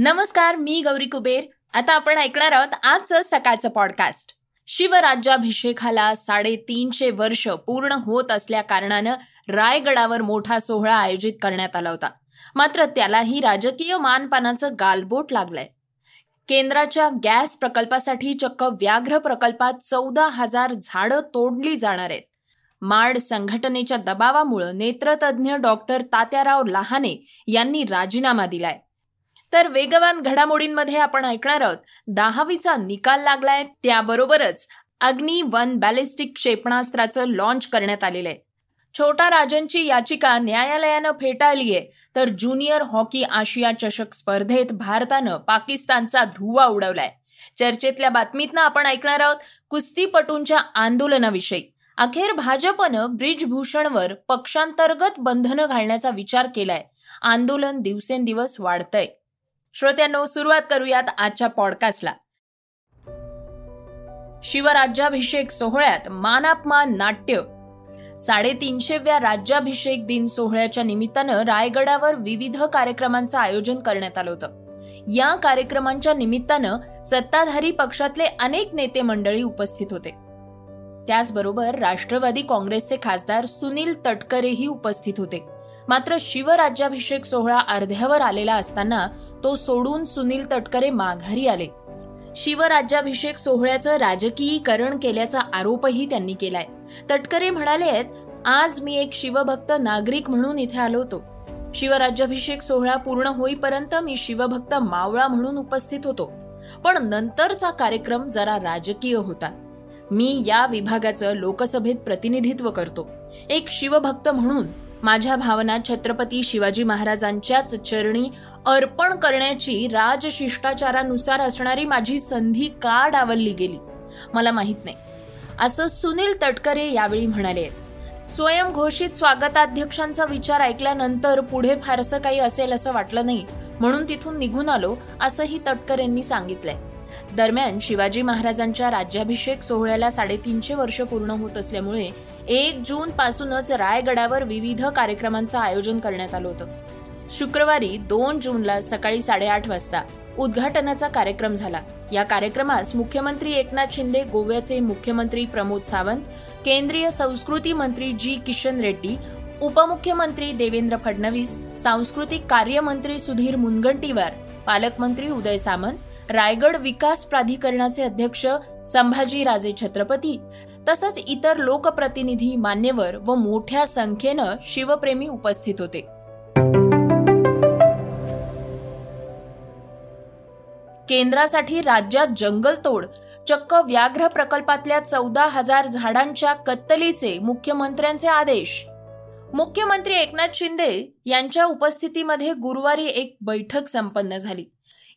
नमस्कार मी गौरी कुबेर. आता आपण ऐकणार आहोत आजचं सकाळचं पॉडकास्ट शिवराज्याभिषेकाला साडेतीनशे वर्ष पूर्ण होत असल्या कारणानं रायगडावर मोठा सोहळा आयोजित करण्यात आला होता. मात्र त्यालाही राजकीय मानपानाचं गालबोट लागलंय. केंद्राच्या गॅस प्रकल्पासाठी चक्क व्याघ्र प्रकल्पात चौदा हजार झाडं तोडली जाणार आहेत. माड संघटनेच्या दबावामुळे नेत्रतज्ञ डॉक्टर तात्याराव लहाने यांनी राजीनामा दिलाय. तर वेगवान घडामोडींमध्ये आपण ऐकणार आहोत. दहावीचा निकाल लागलाय त्याबरोबरच अग्नी वन बॅलिस्टिक क्षेपणास्त्राचं लॉन्च करण्यात आलेलं आहे. छोटा राजनची याचिका न्यायालयानं फेटाळली आहे तर ज्युनियर हॉकी आशिया चषक स्पर्धेत भारतानं पाकिस्तानचा धुवा उडवलाय. चर्चेतल्या बातमीतनं आपण ऐकणार आहोत कुस्तीपटूंच्या आंदोलनाविषयी. अखेर भाजपनं ब्रिजभूषणवर पक्षांतर्गत बंधनं घालण्याचा विचार केलाय. आंदोलन दिवसेंदिवस वाढतंय. श्रोत्यांनो सुरुवात करूयात आजच्या पॉडकास्टला शिवराज्याभिषेक सोहळ्यात मानापमान नाट्य. साडेतीनशेव्या राज्याभिषेक दिन सोहळ्याच्या निमित्तानं रायगडावर विविध कार्यक्रमांचं आयोजन करण्यात आलं होतं. या कार्यक्रमांच्या निमित्तानं सत्ताधारी पक्षातले अनेक नेते मंडळी उपस्थित होते. त्याचबरोबर राष्ट्रवादी काँग्रेसचे खासदार सुनील तटकरेही उपस्थित होते. मात्र शिवराज्याभिषेक सोहळा अर्ध्यावर आलेला असताना तो सोडून सुनील तटकरे माघारी आले. शिवराज्याभिषेक सोहळ्याचं राजकीयीकरण केल्याचा आरोपही त्यांनी केलाय. तटकरे म्हणाले आज मी एक शिवभक्त नागरिक म्हणून इथे आलो होतो. शिवराज्याभिषेक सोहळा पूर्ण होईपर्यंत मी शिवभक्त मावळा म्हणून उपस्थित होतो. पण नंतरचा कार्यक्रम जरा राजकीय होता. मी या विभागाचं लोकसभेत प्रतिनिधित्व करतो. एक शिवभक्त म्हणून माझ्या भावना छत्रपती शिवाजी महाराजांच्याच चरणी अर्पण करण्याची राजशिष्टाचारानुसार असणारी माझी संधी का डावलली गेली? मला माहीत नाही. असं सुनील तटकरे यावेळी म्हणाले. स्वयंघोषित स्वागताध्यक्षांचा विचार ऐकल्यानंतर पुढे फारसं काही असेल असं वाटलं नाही म्हणून तिथून निघून आलो असंही तटकरेंनी सांगितलंय. दरम्यान शिवाजी महाराजांच्या राज्याभिषेक सोहळ्याला साडेतीनशे वर्ष पूर्ण होत असल्यामुळे एक जून पासूनच रायगडावर विविध कार्यक्रमांचं आयोजन करण्यात आलं होतं. शुक्रवारी दोन जूनला सकाळी साडेआठ वाजता उद्घाटनाचा कार्यक्रम झाला. या कार्यक्रमास मुख्यमंत्री एकनाथ शिंदे गोव्याचे मुख्यमंत्री प्रमोद सावंत केंद्रीय संस्कृती मंत्री जी किशन रेड्डी उपमुख्यमंत्री देवेंद्र फडणवीस सांस्कृतिक कार्यमंत्री सुधीर मुनगंटीवार पालकमंत्री उदय सामंत रायगड विकास प्राधिकरणाचे अध्यक्ष संभाजी राजे छत्रपती तसंच इतर लोकप्रतिनिधी मान्यवर व मोठ्या संख्येनं शिवप्रेमी उपस्थित होते. केंद्रासाठी राज्यात जंगलतोड चक्क व्याघ्र प्रकल्पातल्या चौदा हजार झाडांच्या कत्तलीचे मुख्यमंत्र्यांचे आदेश. मुख्यमंत्री एकनाथ शिंदे यांच्या उपस्थितीमध्ये गुरुवारी एक बैठक संपन्न झाली.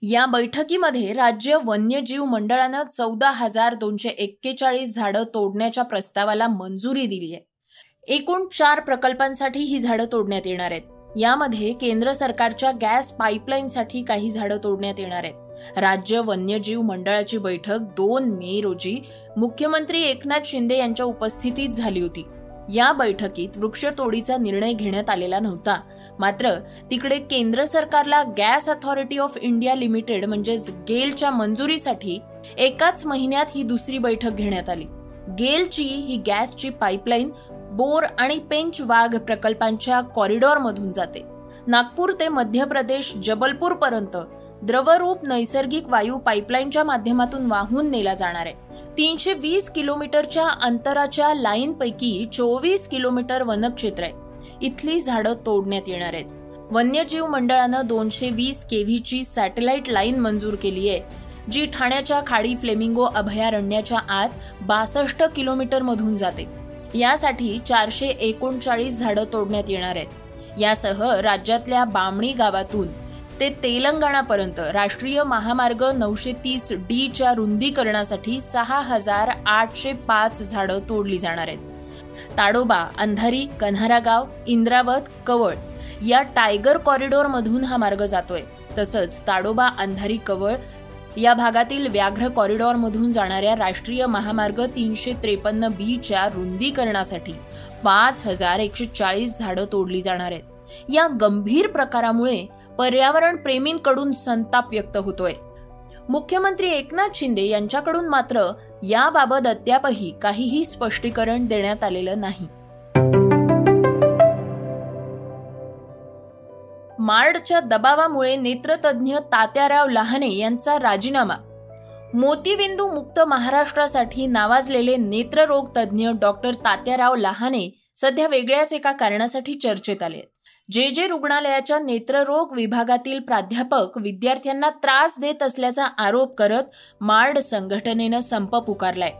या बैठकीमध्ये राज्य वन्यजीव मंडळानं चौदा हजार दोनशे एक्केचाळीस झाडं तोडण्याच्या प्रस्तावाला मंजुरी दिली आहे. एकूण चार प्रकल्पांसाठी ही झाडं तोडण्यात येणार आहेत. यामध्ये केंद्र सरकारच्या गॅस पाईपलाईनसाठी काही झाडं तोडण्यात येणार आहेत. राज्य वन्यजीव मंडळाची बैठक दोन मे रोजी मुख्यमंत्री एकनाथ शिंदे यांच्या उपस्थितीत झाली होती. या बैठकीत वृक्षतोडीचा निर्णय घेण्यात आलेला नव्हता. मात्र तिकडे केंद्र सरकारला gas authority of India limited म्हणजेच गेलच्या मंजुरीसाठी एकाच महिन्यात ही दुसरी बैठक घेण्यात आली. गेलची ही गॅसची पाईपलाईन बोर आणि पेंच वाघ प्रकल्पांच्या कॉरिडॉरमधून जाते. नागपूर ते मध्य प्रदेश जबलपूर पर्यंत द्रवरूप नैसर्गिक वायू पाईपलाईनच्या माध्यमातून वाहून नेला जाणार आहे. तीनशे वीस किलोमीटरच्या अंतराच्या लाईनपैकी चोवीस किलोमीटर वनक्षेत्र आहे. इथली झाडं तोडण्यात येणार आहेत. वन्यजीव मंडळानं दोनशे वीस केव्हीची सॅटेलाइट लाईन मंजूर केली आहे जी ठाण्याच्या खाडी फ्लेमिंगो अभयारण्याच्या आत बासष्ट किलोमीटरमधून जाते. यासाठी चारशे एकोणचाळीस झाडं तोडण्यात येणार आहेत. यासह राज्यातल्या बामणी गावातून ते तेलंगणापर्यंत. राष्ट्रीय महामार्ग नऊशे तीस डीच्या रुंदीकरणासाठी सहा हजार आठशे पाच झाडं तोडली जाणार आहेत. ताडोबा अंधारी कन्हारागाव इंद्रावत कवळ या टायगर कॉरिडॉरमधून हा मार्ग जातोय. तसंच ताडोबा अंधारी कवळ या भागातील व्याघ्र कॉरिडॉरमधून जाणाऱ्या राष्ट्रीय महामार्ग तीनशे त्रेपन्न बीच्या रुंदीकरणासाठी पाच हजार एकशे चाळीस झाडं तोडली जाणार आहेत. या गंभीर प्रकारामुळे पर्यावरण प्रेमींकडून संताप व्यक्त होतोय. मुख्यमंत्री एकनाथ शिंदे यांच्याकडून मात्र याबाबत अद्यापही काहीही स्पष्टीकरण देण्यात आलेलं नाही. मार्डच्या दबावामुळे नेत्रतज्ञ तात्याराव लहाने यांचा राजीनामा. मोतीबिंदू मुक्त महाराष्ट्रासाठी नावाजलेले नेत्ररोग तज्ज्ञ डॉक्टर तात्याराव लहाने सध्या वेगळ्याच एका कारणासाठी चर्चेत आले जे जे रुग्णालयाच्या नेत्ररोग विभागातील प्राध्यापक विद्यार्थ्यांना त्रास देत असल्याचा आरोप करत मार्ड संघटनेनं संप पुकारलाय.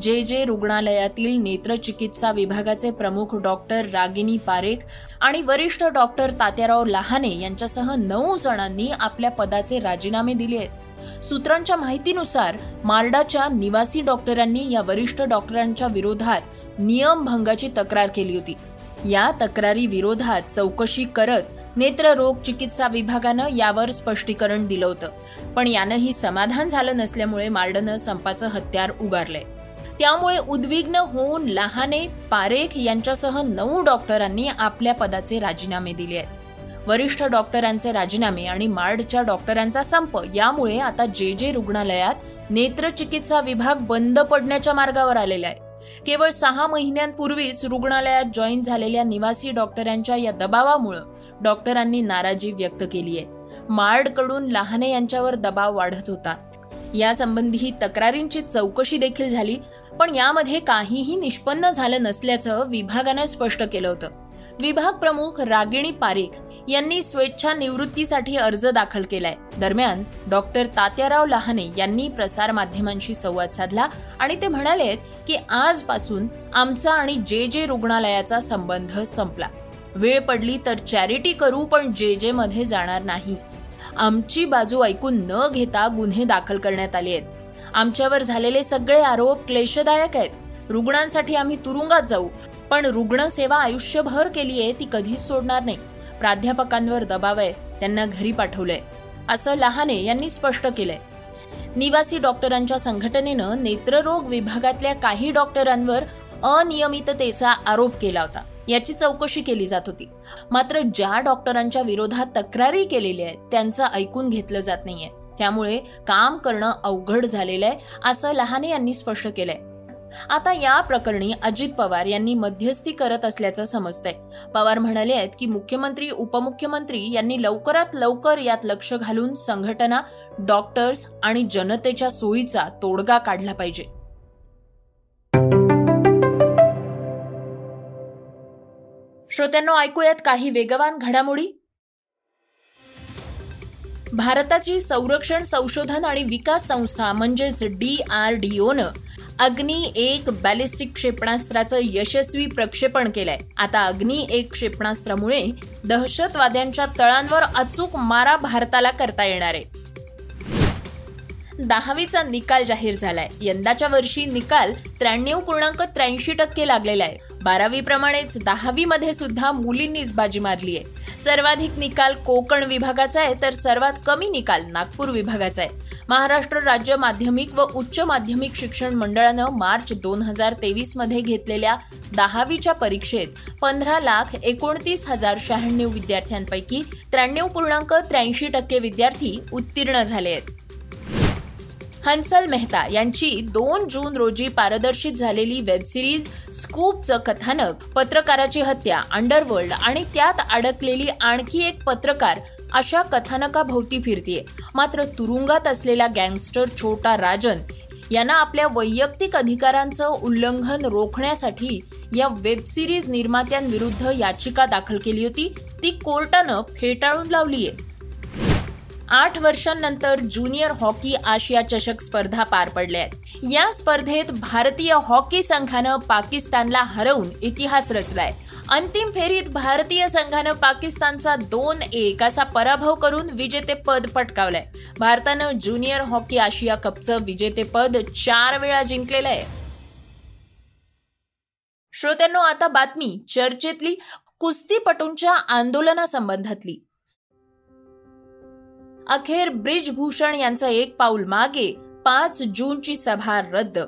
जे जे रुग्णालयातील नेत्रचिकित्सा विभागाचे प्रमुख डॉक्टर रागिनी पारेख आणि वरिष्ठ डॉक्टर तात्याराव लहाने यांच्यासह नऊ जणांनी आपल्या पदाचे राजीनामे दिले आहेत. सूत्रांच्या माहितीनुसार मार्डाच्या निवासी डॉक्टरांनी या वरिष्ठ डॉक्टरांच्या विरोधात नियमभंगाची तक्रार केली होती. या तक्रारी विरोधात चौकशी करत नेत्ररोग चिकित्सा विभागानं यावर स्पष्टीकरण दिलं होतं. पण यानंही समाधान झालं नसल्यामुळे मार्डनं संपाचं हत्यार उगारलंय. त्यामुळे उद्विग्न होऊन लहाने पारेख यांच्यासह नऊ डॉक्टरांनी आपल्या पदाचे राजीनामे दिले आहेत. वरिष्ठ डॉक्टरांचे राजीनामे आणि मार्डच्या डॉक्टरांचा संप यामुळे आता जे जे रुग्णालयात नेत्रचिकित्सा विभाग बंद पडण्याच्या मार्गावर आलेला आहे. केवळ सहा महिन्यांपूर्वीच रुग्णालयात जॉईन झालेल्या निवासी डॉक्टरांच्या या दबावामुळं डॉक्टरांनी नाराजी व्यक्त केली आहे. मार्डकडून लहाने यांच्यावर दबाव वाढत होता. यासंबंधी तक्रारींची चौकशी देखील झाली पण यामध्ये काहीही निष्पन्न झालं नसल्याचं विभागानं स्पष्ट केलं होतं. विभाग प्रमुख रागिणी पारेख यांनी स्वेच्छा निवृत्तीसाठी अर्ज दाखल केलाय. दरम्यान डॉक्टर तात्याराव लहाने यांनी प्रसार माध्यमांशी संवाद साधला आणि ते म्हणाले की आजपासून आमचा आणि जे जे रुग्णालयाचा संबंध संपला. वेळ पडली तर चॅरिटी करू पण जे जे मध्ये जाणार नाही. आमची बाजू ऐकून न घेता गुन्हे दाखल करण्यात आले आहेत. आमच्यावर झालेले सगळे आरोप क्लेशदायक आहेत. रुग्णांसाठी आम्ही तुरुंगात जाऊ पण रुग्णसेवा आयुष्यभर केली आहे ती कधीच सोडणार नाही. प्राध्यापकांवर दबाव आहे त्यांना घरी पाठवलंय. असं लहाने यांनी स्पष्ट केलंय. निवासी डॉक्टरांच्या संघटनेनं नेत्ररोग विभागातल्या काही डॉक्टरांवर अनियमिततेचा आरोप केला होता. याची चौकशी केली जात होती. मात्र ज्या डॉक्टरांच्या विरोधात तक्रारी केलेल्या आहेत त्यांचं ऐकून घेतलं जात नाहीये. त्यामुळे काम करणं अवघड झालेलं आहे असं लहाने यांनी स्पष्ट केलंय. आता या प्रकरणी अजित पवार यांनी मध्यस्थी करत असल्याचं समजतंय. पवार म्हणाले आहेत की मुख्यमंत्री उपमुख्यमंत्री यांनी लवकरात लवकर यात लक्ष घालून संघटना डॉक्टर्स आणि जनतेच्या सोयीचा तोडगा काढला पाहिजे. श्रोत्यांना ऐकूयात काही वेगवान घडामोडी. भारताची संरक्षण संशोधन आणि विकास संस्था म्हणजेच डी आर डी ओनं अग्नी एक बॅलिस्टिक क्षेपणास्त्राचं यशस्वी प्रक्षेपण केलंय. आता अग्नी एक क्षेपणास्त्रामुळे दहशतवाद्यांच्या तळांवर अचूक मारा भारताला करता येणार आहे. दहावीचा निकाल जाहीर झालाय. यंदाच्या वर्षी निकाल त्र्याण्णव पूर्णांक त्र्याऐंशी टक्के लागलेला आहे. बारावी प्रमाणेच दहावी मध्ये सुद्धा मुलींनीच बाजी मारली आहे. सर्वाधिक निकाल कोकण विभागाचा आहे तर सर्वात कमी निकाल नागपूर विभागाचा आहे. महाराष्ट्र राज्य माध्यमिक व उच्च माध्यमिक शिक्षण मंडळानं मार्च दोन हजार तेवीसमध्ये घेतलेल्या दहावीच्या परीक्षेत पंधरा लाख एकोणतीस हजार शहाण्णव विद्यार्थ्यांपैकी त्र्याण्णव पूर्णांक त्र्याऐंशी टक्के विद्यार्थी उत्तीर्ण झाले आहेत. हंसल मेहता यांची दोन जून रोजी पारदर्शित झालेली वेबसिरीज स्कूपचं कथानक पत्रकाराची हत्या अंडरवर्ल्ड आणि त्यात अडकलेली आणखी एक पत्रकार अशा कथानकाभोवती फिरतीये. मात्र तुरुंगात असलेला गँगस्टर छोटा राजन यांना आपल्या वैयक्तिक अधिकारांचं उल्लंघन रोखण्यासाठी या वेबसिरीज निर्मात्यांविरुद्ध याचिका दाखल केली होती. ती कोर्टानं फेटाळून लावलीये. आठ वर्षांनंतर ज्युनियर हॉकी आशिया चषक स्पर्धा पार पडल्या आहेत. या स्पर्धेत भारतीय हॉकी संघानं पाकिस्तानला हरवून इतिहास रचलाय. अंतिम फेरीत भारतीय संघानं पाकिस्तानचा दोन एक असा पराभव करून विजेतेपद पटकावलंय. भारतानं ज्युनियर हॉकी आशिया कपचं विजेतेपद चार वेळा जिंकलेलं आहे. श्रोत्यांनो आता बातमी चर्चेतली कुस्तीपटूंच्या आंदोलनासंबंधातली. अखेर ब्रिजभूषण यांचं एक पाऊल मागे पाच जूनची सभा रद्द.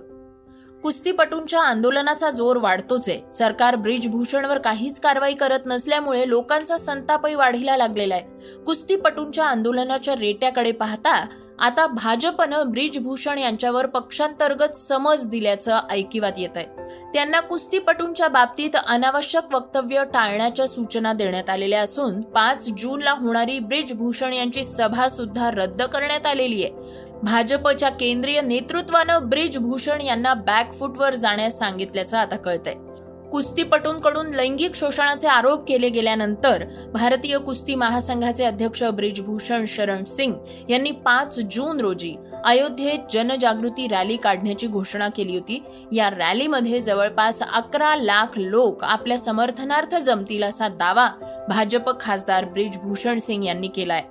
कुस्तीपटूंच्या आंदोलनाचा जोर वाढतोच आहे. सरकार ब्रिजभूषणवर काहीच कारवाई करत नसल्यामुळे लोकांचा संतापही वाढीला लागलेला आहे. कुस्तीपटूंच्या आंदोलनाच्या रेट्याकडे पाहता आता भाजपनं ब्रिजभूषण यांच्यावर पक्षांतर्गत समज दिल्याचं ऐकिवात येत आहे त्यांना कुस्तीपटूंच्या बाबतीत अनावश्यक वक्तव्य टाळण्याच्या सूचना देण्यात आलेल्या असून पाच जूनला होणारी ब्रिजभूषण यांची सभा सुद्धा रद्द करण्यात आलेली आहे. भाजपच्या केंद्रीय नेतृत्वानं ब्रिजभूषण यांना बॅकफूटवर जाण्यास सांगितल्याचं आता कळतंय. कुस्तीपटूंकडून लैंगिक शोषणाचे आरोप केले गेल्यानंतर भारतीय कुस्ती महासंघाचे अध्यक्ष ब्रिजभूषण शरण सिंग यांनी पाच जून रोजी अयोध्येत जनजागृती रॅली काढण्याची घोषणा केली होती. या रॅलीमध्ये जवळपास अकरा लाख लोक आपल्या समर्थनार्थ जमतील असा दावा भाजप खासदार ब्रिजभूषण सिंग यांनी केलाय.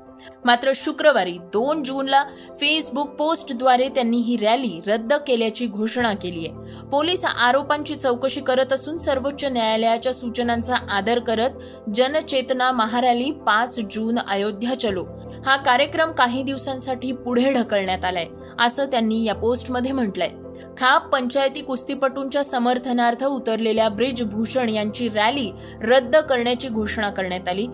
मात्र शुक्रवारी दोन जूनला फेसबुक पोस्टद्वारे त्यांनी ही रॅली रद्द केल्याची घोषणा केली आहे. पोलीस आरोपांची चौकशी करत असून सर्वोच्च न्यायालयाच्या सूचनांचा आदर करत जनचेतना महारॅली पाच जून अयोध्या चलो. हा कार्यक्रम काही दिवसांसाठी पुढे ढकलण्यात आलाय असं त्यांनी या पोस्टमध्ये म्हटलंय. खाप पंचायती कुस्तीपटूंच्या समर्थनार्थ उतरलेल्या ब्रिजभूषण यांची रॅली रद्द करण्याची घोषणा करण्यात आली.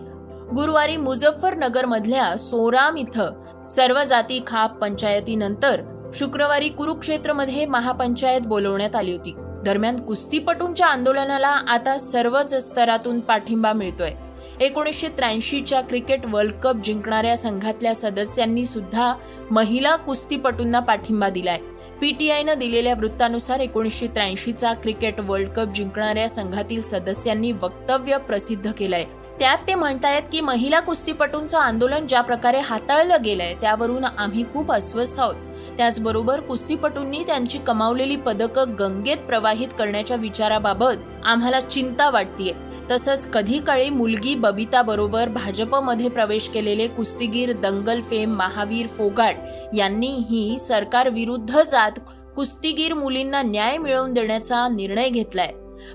गुरुवारी मुझफ्फरनगर मधल्या सोराम इथं सर्व जाती खाप पंचायतीनंतर शुक्रवारी कुरुक्षेत्रमध्ये महापंचायत बोलवण्यात आली होती. दरम्यान कुस्तीपटूंच्या आंदोलनाला आता सर्वच स्तरातून पाठिंबा मिळतोय. एकोणीसशे त्र्याऐंशीच्या क्रिकेट वर्ल्ड कप जिंकणाऱ्या संघातल्या सदस्यांनी सुद्धा महिला कुस्तीपटूंना पाठिंबा दिलाय. पीटीआयनं दिलेल्या वृत्तानुसार एकोणीसशे त्र्याऐंशीचा क्रिकेट वर्ल्ड कप जिंकणाऱ्या संघातील सदस्यांनी वक्तव्य प्रसिद्ध केलंय. त्यात ते म्हणतायत की महिला कुस्तीपटूंचं आंदोलन ज्या प्रकारे हाताळलं गेलंय त्यावरून आम्ही खूप अस्वस्थ आहोत. त्याचबरोबर कुस्तीपटूंनी त्यांची कमावलेली पदकं गंगेत प्रवाहित करण्याच्या विचाराबाबत आम्हाला चिंता वाटतीये. तसंच कधी काळी मुलगी बबिता बरोबर भाजपमध्ये प्रवेश केलेले कुस्तीगीर दंगल फेम महावीर फोगाट यांनीही सरकार विरुद्ध जात कुस्तीगीर मुलींना न्याय मिळवून देण्याचा निर्णय घेतलाय.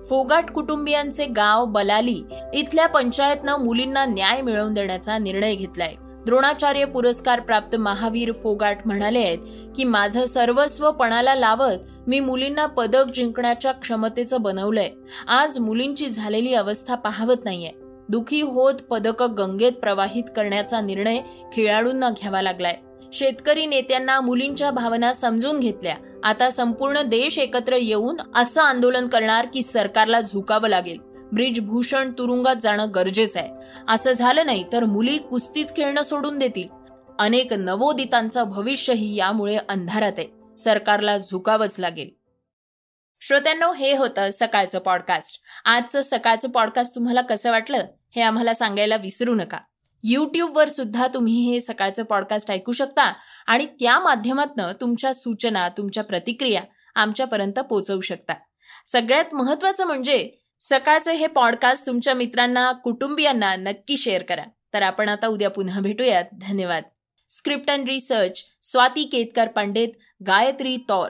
फोगाट कुटुंबियांचे गाव बलाली इथल्या पंचायतनं मुलींना न्याय मिळवून देण्याचा निर्णय घेतलाय. द्रोणाचार्य पुरस्कार प्राप्त महावीर फोगाट म्हणाले आहेत की माझं सर्वस्व पणाला लावत मी मुलींना पदक जिंकण्याच्या क्षमतेचं बनवलंय. आज मुलींची झालेली अवस्था पाहवत नाहीये. दुखी होत पदक गंगेत प्रवाहित करण्याचा निर्णय खेळाडूंना घ्यावा लागलाय. शेतकरी नेत्यांना मुलींच्या भावना समजून घेतल्या. आता संपूर्ण देश एकत्र येऊन असं आंदोलन करणार की सरकारला झुकावं लागेल. ब्रिजभूषण तुरुंगात जाणं गरजेचं आहे. असं झालं नाही तर मुली कुस्तीच खेळणं सोडून देतील. अनेक नवोदितांचं भविष्यही यामुळे अंधारात आहे. सरकारला झुकावंच लागेल. श्रोत्यांनो हे होतं सकाळचं पॉडकास्ट आजचं सकाळचं पॉडकास्ट तुम्हाला कसं वाटलं हे आम्हाला सांगायला विसरू नका. यूट्यूबवर सुद्धा तुम्ही हे सकाळचं पॉडकास्ट ऐकू शकता आणि त्या माध्यमातून तुमच्या सूचना तुमच्या प्रतिक्रिया आमच्यापर्यंत पोचवू शकता. सगळ्यात महत्वाचं म्हणजे सकाळचं हे पॉडकास्ट तुमच्या मित्रांना कुटुंबियांना नक्की शेअर करा. तर आपण आता उद्या पुन्हा भेटूयात. धन्यवाद. Script and research Swati Ketkar Pandit Gayatri Taur.